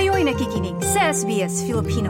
Kayo'y nakikinig sa SBS Filipino.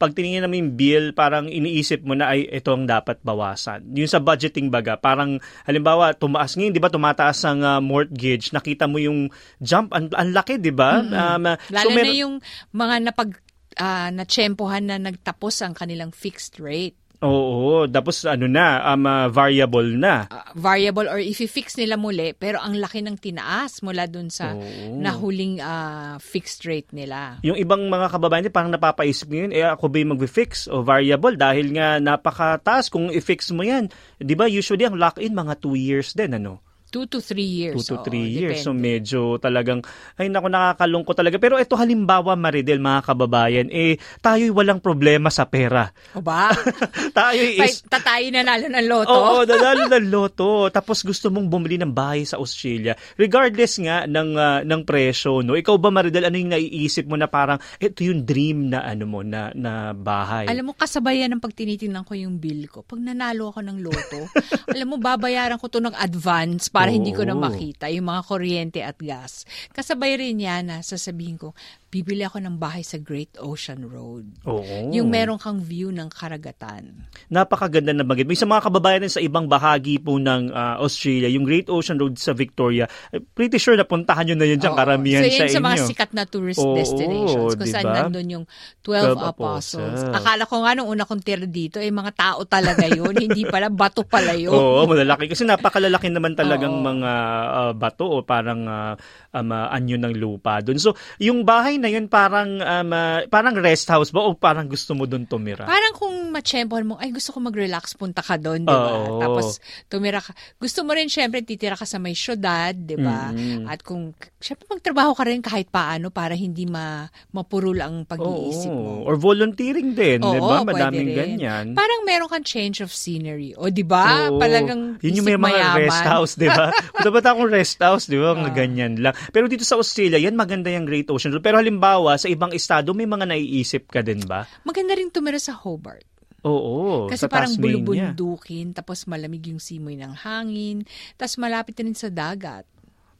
Pag tiningnan namin bill, parang iniisip mo na ay ito ang dapat bawasan. Yung sa budgeting baga, parang halimbawa tumaas ngayon, 'di ba, tumataas ang uh, mortgage, nakita mo yung jump ang, ang laki, 'di ba? Mm-hmm. Um, Lalo so, mer- na yung mga napag uh, natsempohan na nagtapos ang kanilang fixed rate. Oo, tapos ano na, um, uh, variable na. Uh, variable or if i-fix nila muli, pero ang laki ng tinaas mula dun sa Oo. nahuling uh, fixed rate nila. Yung ibang mga kababayan parang napapaisip ngayon, eh ako ba yung mag-fix o variable dahil nga napakataas kung i-fix mo yan. 'Di ba usually ang lock-in mga 2 years din ano? Two to three years. Two to three Oo, years. Depende. So medyo talagang, ay naku, nakakalungkot talaga. Pero ito halimbawa, Maridel, mga kababayan, eh, tayo'y walang problema sa pera. O ba? tayo is... Tatayo na nalo ng loto. Oo, nanalo ng loto. Tapos gusto mong bumili ng bahay sa Australia. Regardless nga ng, uh, ng presyo, no? Ikaw ba, Maridel, ano yung naiisip mo na parang, ito yung dream na ano mo, na, na bahay? Alam mo, kasabayan ng pag tinitingnan ko yung bill ko. Pag nanalo ako ng loto, alam mo, babayaran ko to ng advance para hindi ko na makita yung mga kuryente at gas. Kasabay rin yan na sasabihin ko, bibili ako ng bahay sa Great Ocean Road. Oo. Yung meron kang view ng karagatan. Napakaganda na bagay. May sa mga kababayan sa ibang bahagi po ng uh, Australia, yung Great Ocean Road sa Victoria, eh, pretty sure na puntahan nyo na yun dyan, Oo. karamihan so, sa inyo. sa mga sikat na tourist Oo, destinations kung diba? saan nandun yung 12, 12 apostles. apostles. Akala ko nga nung una kong tira dito, eh mga tao talaga yun, hindi pala, bato pala yun. Oo, malalaki. Kasi napakalalaki naman talagang Oo. mga uh, bato o parang uh, um, uh, anyo ng lupa doon. So, yung bahay na yun parang um, uh, parang rest house ba o parang gusto mo doon tumira? Parang kung matsyempohan mo, ay gusto ko mag-relax, punta ka doon, di ba? Oh. Tapos tumira ka. Gusto mo rin syempre titira ka sa may syudad, di ba? Mm-hmm. At kung syempre magtrabaho ka rin kahit paano para hindi ma mapurul ang pag-iisip oh. mo. Or volunteering din, di ba? Madaming ganyan. Parang meron kang change of scenery. O di ba? Oh. Palagang Yun yung may mga rest house, di ba? Dapat akong rest house, di ba? Mga ganyan lang. Pero dito sa Australia, yan maganda yung Great Ocean Road. Pero halimbawa, halimbawa, sa ibang estado, may mga naiisip ka din ba? Maganda rin tumira sa Hobart. Oo, Kasi sa parang Tasmania. bulubundukin, tapos malamig yung simoy ng hangin, tapos malapit rin sa dagat.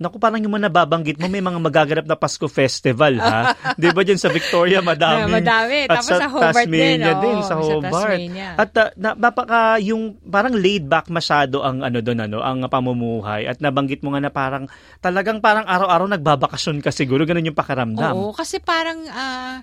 Naku, parang yung mga nababanggit mo, may mga magaganap na Pasko Festival, ha? Di ba dyan sa Victoria, madami. Madami. At Tapos sa, sa Hobart Tasmania din. din, oh, sa Hobart. Sa At uh, na, napaka, yung parang laid back masyado ang ano doon, ano, ang pamumuhay. At nabanggit mo nga na parang, talagang parang araw-araw nagbabakasyon ka siguro. Ganun yung pakiramdam. Oo, kasi parang, uh,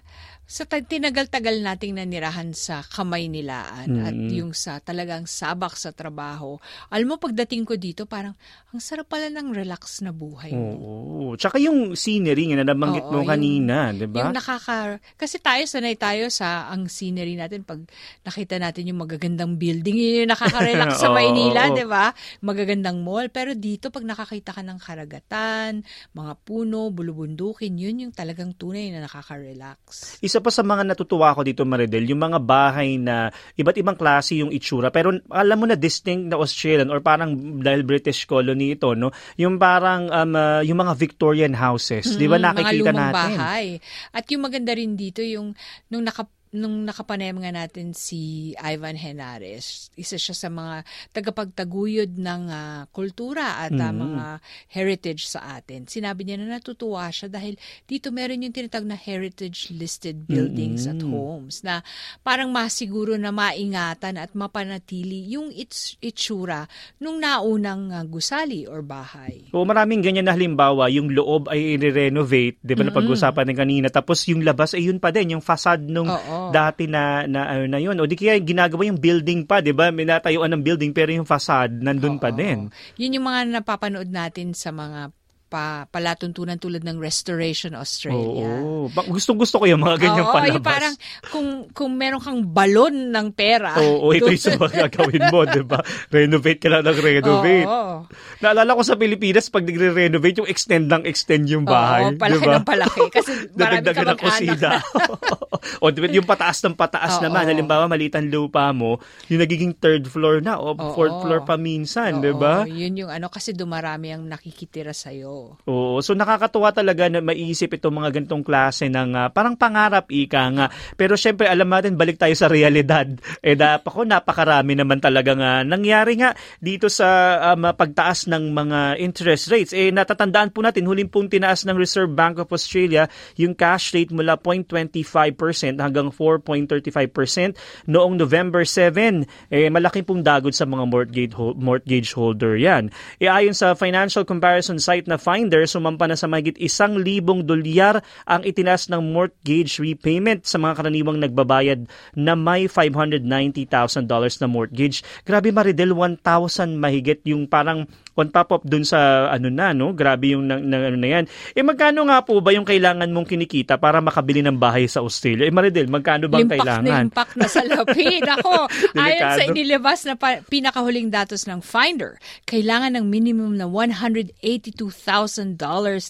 sa tinagal-tagal nating nanirahan sa kamay nilaan mm. at yung sa talagang sabak sa trabaho. Alam mo, pagdating ko dito, parang ang sarap pala ng relax na buhay. Oo. Tsaka yung scenery nga na nabanggit Oo, mo kanina, di ba? Yung nakaka... Kasi tayo, sanay tayo sa ang scenery natin pag nakita natin yung magagandang building, yun yung nakaka-relax sa Maynila, di ba? Magagandang mall. Pero dito, pag nakakita ka ng karagatan, mga puno, bulubundukin, yun yung talagang tunay na nakaka-relax. Isa isa pa sa mga natutuwa ko dito, Maridel, yung mga bahay na iba't ibang klase yung itsura. Pero alam mo na distinct na Australian or parang dahil British colony ito, no? Yung parang um, uh, yung mga Victorian houses, mm, 'di ba nakikita mga natin? bahay. At yung maganda rin dito yung nung naka nung nakapanayam nga natin si Ivan Henares, isa siya sa mga tagapagtaguyod ng uh, kultura at uh, mm-hmm. mga heritage sa atin. Sinabi niya na natutuwa siya dahil dito meron yung tinatag na heritage listed buildings mm-hmm. at homes na parang masiguro na maingatan at mapanatili yung its, itsura nung naunang uh, gusali or bahay. O maraming ganyan na halimbawa, yung loob ay i-renovate, di ba mm-hmm. na pag-usapan ng kanina, tapos yung labas ay yun pa din, yung facade nung Oo dati na na ano na yun. O di kaya ginagawa yung building pa, 'di ba? May natayuan ng building pero yung facade nandun Oo. pa din. Yun yung mga napapanood natin sa mga pa, palatuntunan tulad ng Restoration Australia. Oo. Gustong gusto ko yung mga ganyang Oo, palabas. Yung parang kung, kung meron kang balon ng pera. Oo, ito yung sa gagawin mo, di ba? Renovate ka lang ng renovate. Oo. Naalala ko sa Pilipinas, pag nagre-renovate, yung extend lang extend yung bahay. Oo, palaki diba? ng palaki. Kasi marami ka mag-anak. o di ba, yung pataas ng pataas Oo. naman, halimbawa maliit ang lupa mo, yung nagiging third floor na o Oo. fourth floor pa minsan, di ba? Yun yung ano, kasi dumarami ang nakikitira sa'yo. Oo, so nakakatuwa talaga na maiisip itong mga ganitong klase ng ah, parang pangarap ika nga. Pero syempre alam natin balik tayo sa realidad. Eh da ako napakarami naman talaga nga nangyari nga dito sa um, pagtaas ng mga interest rates. Eh natatandaan po natin huling pong tinaas ng Reserve Bank of Australia yung cash rate mula 0.25% hanggang 4.35% noong November 7. Eh malaki pong dagod sa mga mortgage mortgage holder 'yan. E ayon sa financial comparison site na Finder, sumampa na sa mahigit isang libong dolyar ang itinas ng mortgage repayment sa mga karaniwang nagbabayad na may $590,000 na mortgage. Grabe Maridel, 1,000 mahigit yung parang on top of dun sa ano na no grabe yung na, na- ano na yan eh magkano nga po ba yung kailangan mong kinikita para makabili ng bahay sa Australia eh Maridel magkano bang limpak kailangan na limpak na sa lapid. Ako, ayon sa inilabas na pa- pinakahuling datos ng Finder, kailangan ng minimum na $182,000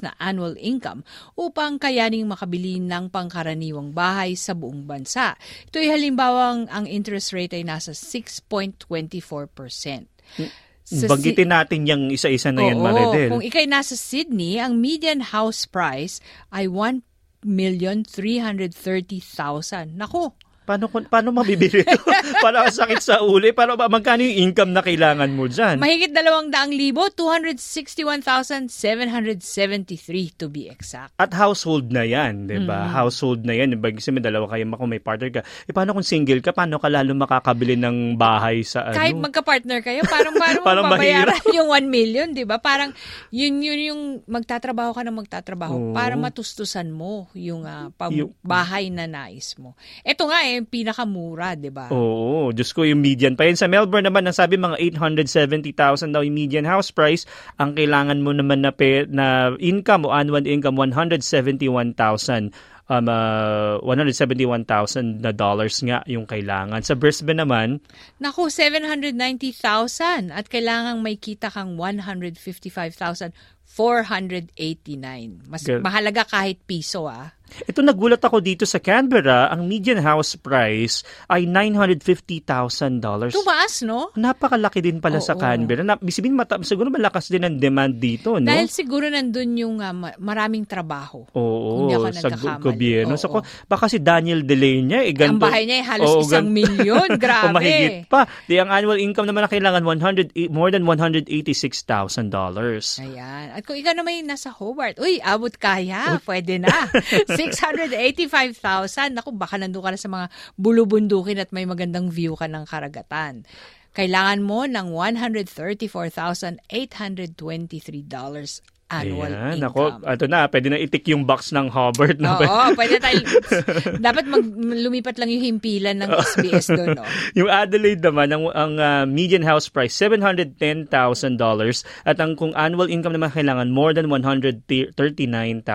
na annual income upang kayaning makabili ng pangkaraniwang bahay sa buong bansa. Ito ay halimbawang ang interest rate ay nasa 6.24%. Sa Banggitin natin yung isa-isa na yan Maridel Kung ikay nasa Sydney, ang median house price ay 1,330,000. Naku, Paano, paano mabibili ito? Para sakit sa uli. Para ba, magkano yung income na kailangan mo dyan? mahigit dalawang daang libo, 261,773 to be exact. At household na yan, di ba? Household na yan. Ibig sabihin, dalawa kayo, kung may partner ka. E paano kung single ka? Paano ka lalo makakabili ng bahay sa ano? Kahit magka-partner kayo, parang parang, Parang mababayaran yung 1 million, di ba? Parang yun, yun yung magtatrabaho ka na magtatrabaho Oo. para matustusan mo yung ah, pam- Yung- bahay na nais mo. Ito nga eh, pinakamura, di ba? Oo, Diyos ko yung median pa yun. Sa Melbourne naman, nasabi mga 870,000 daw yung median house price. Ang kailangan mo naman na, pe, na income o annual income, 171,000 um, uh, 171,000 na dollars nga yung kailangan. Sa Brisbane naman, Naku, 790,000 at kailangang may kita kang 155,489. Mas Good. mahalaga kahit piso ah. ito nagulat ako dito sa Canberra, ang median house price ay $950,000. Tumaas, no? Napakalaki din pala sa Oo. Canberra. Na, sabihin, mata, siguro malakas din ang demand dito, no? Dahil siguro nandun yung ma- maraming trabaho. Oo, ako sa gobyerno. Oo. So, ko- baka si Daniel Delaney, eh, Ang ganito. bahay niya ay halos Oo, isang gan- milyon. o Grabe. mahigit pa. Di ang annual income naman na kailangan 100, i- more than $186,000. Ayan. At kung ikaw naman yung nasa Hobart, uy, abot kaya. Pwede na. 685,000. Naku, baka nandun ka na sa mga bulubundukin at may magandang view ka ng karagatan. Kailangan mo ng $134,823 annual Ayan, income. ako, ito na, pwede na itik yung box ng Hubbard. Na, Oo, pwede tayo. dapat mag, lumipat lang yung himpilan ng SBS doon, no? yung Adelaide naman, ang, ang ah, median house price, $710,000 at ang kung annual income naman kailangan more than $139,000.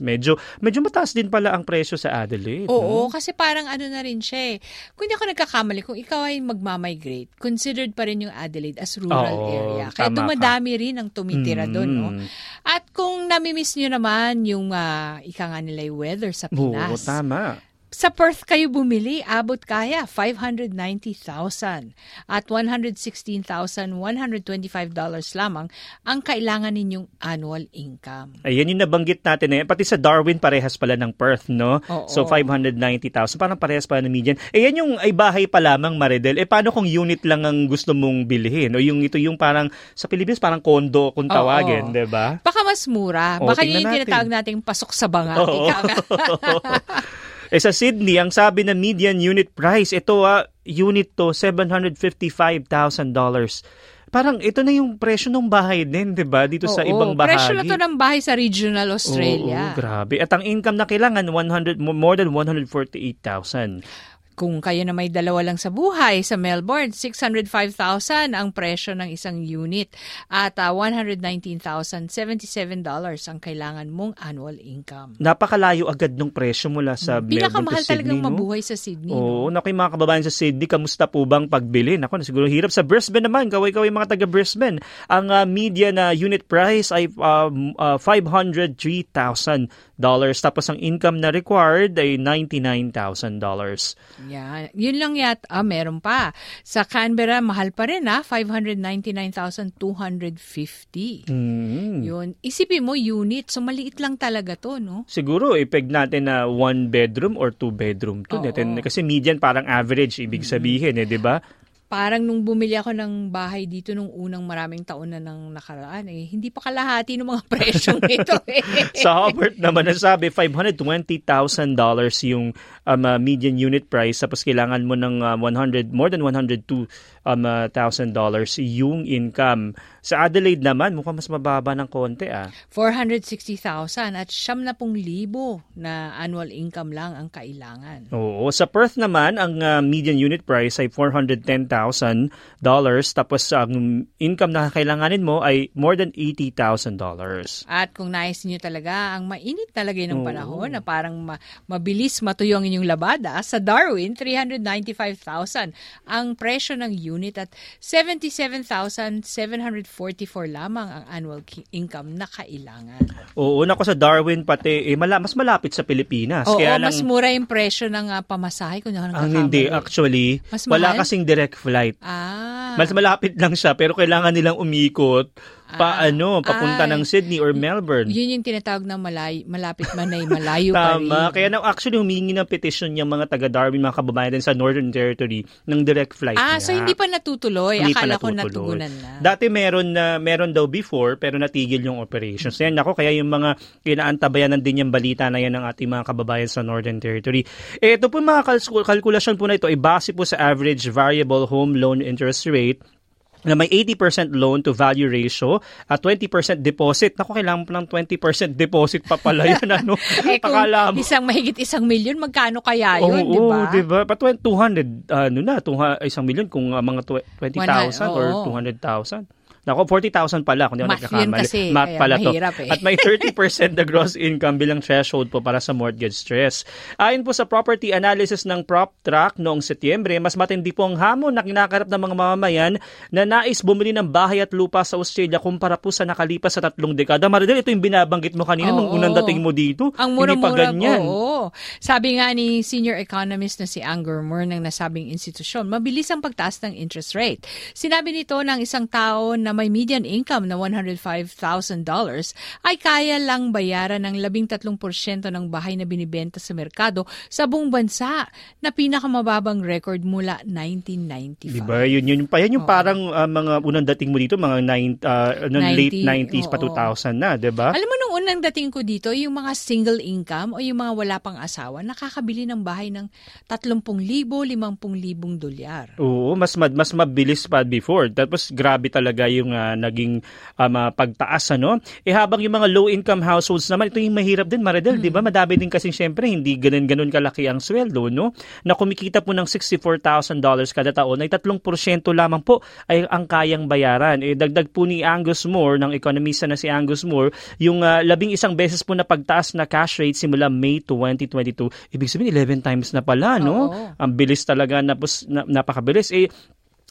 Medyo, medyo mataas din pala ang presyo sa Adelaide. Oo, kasi parang ano na rin siya eh. Kung hindi ako nagkakamali, kung ikaw ay magmamigrate, considered pa rin yung Adelaide as rural Oo, area. Kaya tama ka. dumadami rin ang tumitira Mm. doon, no? At kung namimiss nyo naman yung ah, ika nga nila yung weather sa Oo, Pinas, tama. Sa Perth kayo bumili, abot kaya, 590,000 at 116,125 dollars lamang ang kailangan ninyong annual income. Ayan yung nabanggit natin eh. Pati sa Darwin, parehas pala ng Perth, no? Oo. So, 590,000. Parang parehas pala ng median. Eh, yan yung ay bahay pa lamang, Maridel. Eh, paano kung unit lang ang gusto mong bilhin? O yung ito yung parang, sa Pilipinas, parang kondo kung tawagin, di ba? Baka mas mura. Oo, Baka yun yung natin. tinatawag nating pasok sa banga. Oo. Eh, sa Sydney, ang sabi na median unit price, ito ah, unit to, $755,000. Parang ito na yung presyo ng bahay din, di ba? Dito sa Oo, ibang bahagi. Presyo na to ng bahay sa regional Australia. Oo, grabe. At ang income na kailangan, 100, mo- more than 148,000. Kung kayo na may dalawa lang sa buhay sa Melbourne, 605,000 ang presyo ng isang unit at uh, $119,077 ang kailangan mong annual income. Napakalayo agad ng presyo mula sa Melbourne Pinakamahal to Sydney, talagang no? mabuhay sa Sydney. Oo, no? naku mga kababayan sa Sydney, kamusta po bang pagbili? Naku, siguro hirap sa Brisbane naman, kaway-kaway mga taga Brisbane. Ang uh, median na unit price ay um, uh, $503,000 tapos ang income na required ay $99,000. Yan. Yun lang yat, ah, meron pa. Sa Canberra, mahal pa rin ah, 599,250. Mm. Yun. Isipin mo, unit. So, maliit lang talaga to, no? Siguro, ipeg natin na one bedroom or two bedroom to. Oo. Natin, kasi median parang average, ibig sabihin, eh, di ba? Parang nung bumili ako ng bahay dito nung unang maraming taon na nang nakaraan, eh, hindi pa kalahati ng mga presyong ito. Eh. sa Hobart naman nasabi $520,000 yung um, uh, median unit price tapos kailangan mo ng uh, 100 more than 102 um, uh, thousand dollars yung income. Sa Adelaide naman mukhang mas mababa ng konti ah. 460,000 at siyam na pong libo na annual income lang ang kailangan. Oo, sa Perth naman ang uh, median unit price ay $410,000 tapos ang income na kailanganin mo ay more than $80,000. At kung nais niyo talaga ang mainit talaga ng Oo. panahon na parang ma- mabilis matuyo ang inyong labada, sa Darwin, 395,000 ang presyo ng unit at 77,744 lamang ang annual income na kailangan. Oo, nako sa Darwin pati eh, mala- mas malapit sa Pilipinas. Oo, Kaya lang mas mura yung presyo ng ah, pamasahe. Kung ako ang hindi actually Mas wala kasing direct flight. Ah. Mas malapit lang siya pero kailangan nilang umikot pa Ah. papunta Ay. ng Sydney or Melbourne. Yun yung tinatawag na malay, malapit man ay malayo pa rin. Tama. Kaya na actually humingi ng petition yung mga taga Darwin, mga kababayan din sa Northern Territory ng direct flight Ah, niya. so hindi pa natutuloy. Hindi pa Akala ko natugunan na. Dati meron na meron daw before pero natigil yung operations. Yan ako kaya yung mga kinaantabayanan din yung balita na yan ng ating mga kababayan sa Northern Territory. Eh, ito po mga kalkul- kalkulasyon po na ito ay base po sa average variable home loan interest rate na may 80% loan to value ratio at 20% deposit. Naku, kailangan mo lang 20% deposit pa pala yan. Ano? eh kung Akala mo- isang mahigit isang milyon, magkano kaya yun, Oo, di ba? di ba? Pa 200, ano na, tuha, isang milyon kung uh, mga tw- 20,000 or oo. 200,000. Nako, 40,000 pala kung di ako Math nagkakamali. kasi, Math pala to. eh. At may 30% na gross income bilang threshold po para sa mortgage stress. Ayon po sa property analysis ng PropTrack noong Setyembre, mas matindi po ang hamon na kinakarap ng mga mamamayan na nais bumili ng bahay at lupa sa Australia kumpara po sa nakalipas sa tatlong dekada. Maridel, ito yung binabanggit mo kanina nung Oo. unang dating mo dito. Ang Hindi pa ganyan. oo. Sabi nga ni senior economist na si Anger Moore ng nasabing institusyon, mabilis ang pagtaas ng interest rate. Sinabi nito ng isang tao na may median income na $105,000 ay kaya lang bayaran ng 13% ng bahay na binibenta sa merkado sa buong bansa na pinakamababang record mula 1995. Di ba? Yun, yun, pa, yan yung Oo. parang ah, mga unang dating mo dito, mga nine, ah, ano, late 90, 90s pa oo. 2000 na, di ba? Alam mo, nung unang dating ko dito, yung mga single income o yung mga wala pang asawa, nakakabili ng bahay ng 30,000, 50,000 dolyar. Oo, mas mad, mas mabilis pa before. Tapos grabe talaga yung ah, naging um, ah, pagtaas ano. Eh habang yung mga low income households naman, ito yung mahirap din Maridel, 'di ba? Madami din kasi syempre hindi ganun-ganun kalaki ang sweldo, no? Na kumikita po ng $64,000 kada taon ay 3% lamang po ay ang kayang bayaran. Eh dagdag po ni Angus Moore ng ekonomista na si Angus Moore, yung ah, labing isang beses po na pagtaas na cash rate simula May 2022. Ibig sabihin 11 times na pala, no? Oo. Ang bilis talaga, na, napakabilis. Eh,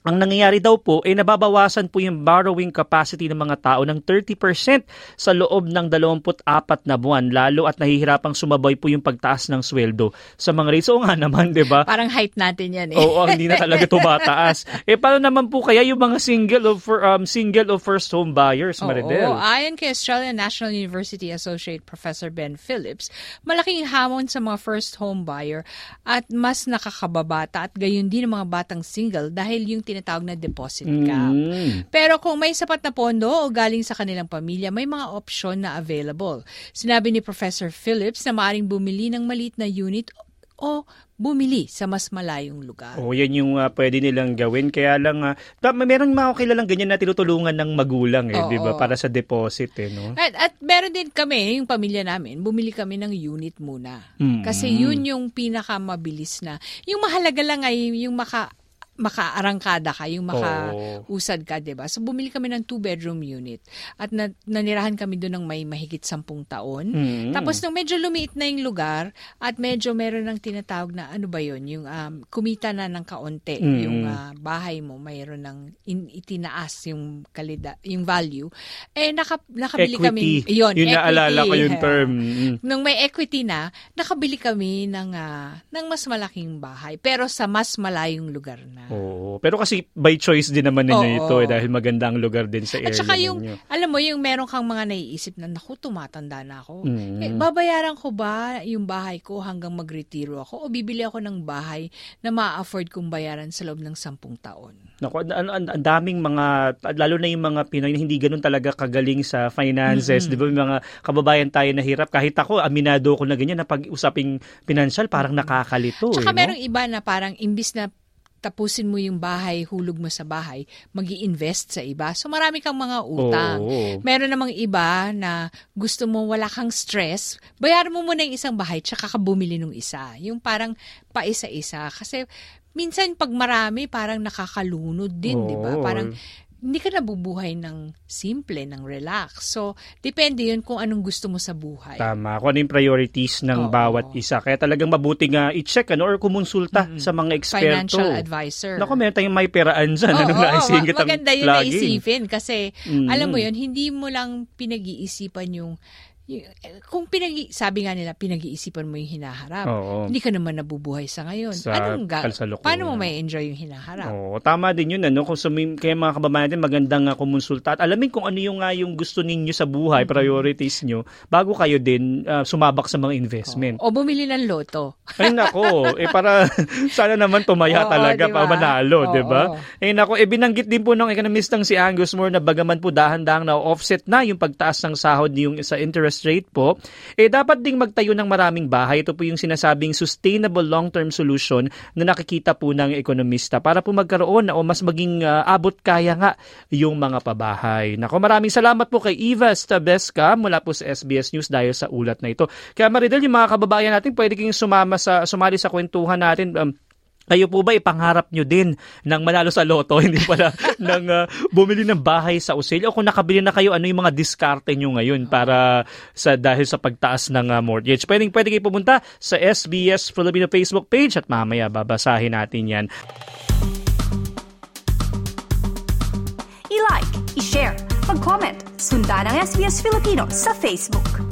ang nangyayari daw po, eh nababawasan po yung borrowing capacity ng mga tao ng 30% sa loob ng 24 na buwan, lalo at nahihirapang sumabay po yung pagtaas ng sweldo sa mga rates. Oo nga naman, di ba? Parang height natin yan eh. Oo, hindi na talaga tumataas. eh, paano naman po kaya yung mga single of, um, single of first home buyers, Maridel? Oo, ayon kay Australian National University Associate Professor Ben Phillips, malaking hamon sa mga first home buyer at mas nakakababata at gayon din ang mga batang single dahil yung tinatawag na deposit cap. Mm. Pero kung may sapat na pondo o galing sa kanilang pamilya, may mga opsyon na available. Sinabi ni Professor Phillips na maaaring bumili ng maliit na unit o bumili sa mas malayong lugar. Oh, yan yung uh, pwede nilang gawin. Kaya lang, uh, meron mga kilalang ganyan na tinutulungan ng magulang eh, di ba? Para sa deposit eh, no? At, at meron din kami, yung pamilya namin, bumili kami ng unit muna. Mm-hmm. Kasi yun yung pinakamabilis na. Yung mahalaga lang ay yung maka makaarangkada ka, yung makausad ka, 'di ba? So bumili kami ng two bedroom unit at na, nanirahan kami doon ng may mahigit sampung taon. Mm-hmm. Tapos nung medyo lumiit na yung lugar at medyo meron ng tinatawag na ano ba 'yon, yung um, kumita na ng kaunti, mm-hmm. yung uh, bahay mo mayroon ng in, itinaas yung kalida, yung value. Eh naka, nakabili equity. kami 'yon, yun equity. naalala ko yung term. Mm-hmm. Nung may equity na, nakabili kami ng uh, ng mas malaking bahay pero sa mas malayong lugar na. Oo. Pero kasi by choice din naman ninyo Oo. ito eh, dahil maganda ang lugar din sa area At saka yung, ninyo. alam mo, yung meron kang mga naiisip na, naku, tumatanda na ako. Mm. Eh, babayaran ko ba yung bahay ko hanggang magretiro ako o bibili ako ng bahay na ma-afford kong bayaran sa loob ng sampung taon? Naku, ang, ang, ang daming mga, lalo na yung mga Pinoy na hindi ganun talaga kagaling sa finances. Mm-hmm. Di ba, mga kababayan tayo na hirap. Kahit ako, aminado ko na ganyan na pag-usaping financial, parang nakakalito. Tsaka eh, merong iba na parang imbis na tapusin mo yung bahay, hulog mo sa bahay, mag invest sa iba. So marami kang mga utang. Oh. Meron namang iba na gusto mo wala kang stress, bayaran mo muna yung isang bahay tsaka ka bumili ng isa. Yung parang paisa-isa. Kasi minsan pag marami, parang nakakalunod din, oh. di ba? Parang hindi ka nabubuhay ng simple, ng relax. So, depende yun kung anong gusto mo sa buhay. Tama. Kung ano yung priorities ng Oo. bawat isa. Kaya talagang mabuti nga i-check ano, or kumonsulta mm-hmm. sa mga eksperto. Financial advisor. Naku, meron tayong may peraan dyan. Oo, ano, naisingit maganda yun na isipin. Kasi, mm-hmm. alam mo yun, hindi mo lang pinag-iisipan yung kung pinag sabi nga nila pinag-iisipan mo yung hinaharap. Oo. Hindi ka naman nabubuhay sa ngayon. Sa Anong ga- paano mo may enjoy yung hinaharap? Oo, tama din yun ano kung sumim kaya mga kababayan natin magandang uh, kumonsulta at alamin kung ano yung uh, yung gusto ninyo sa buhay, mm-hmm. priorities nyo bago kayo din uh, sumabak sa mga investment. Oo. O bumili ng loto. Ay nako, eh para sana naman tumaya Oo, talaga diba? pa manalo, 'di ba? Eh nako, eh binanggit din po ng ekonomistang si Angus Moore na bagaman po dahan-dahang na offset na yung pagtaas ng sahod yung sa interest interest rate po, eh dapat ding magtayo ng maraming bahay. Ito po yung sinasabing sustainable long-term solution na nakikita po ng ekonomista para po magkaroon o mas maging uh, abot kaya nga yung mga pabahay. Nako, maraming salamat po kay Eva Stabeska mula po sa SBS News dahil sa ulat na ito. Kaya Maridel, yung mga kababayan natin, pwede kayong sumama sa, sumali sa kwentuhan natin. Um, kayo po ba ipangarap nyo din ng manalo sa loto, hindi pala ng uh, bumili ng bahay sa Australia? O kung nakabili na kayo, ano yung mga diskarte nyo ngayon para sa dahil sa pagtaas ng uh, mortgage? Pwedeng pwede kayo pumunta sa SBS Filipino Facebook page at mamaya babasahin natin yan. I-like, i-share, mag-comment, sundan ang SBS Filipino sa Facebook.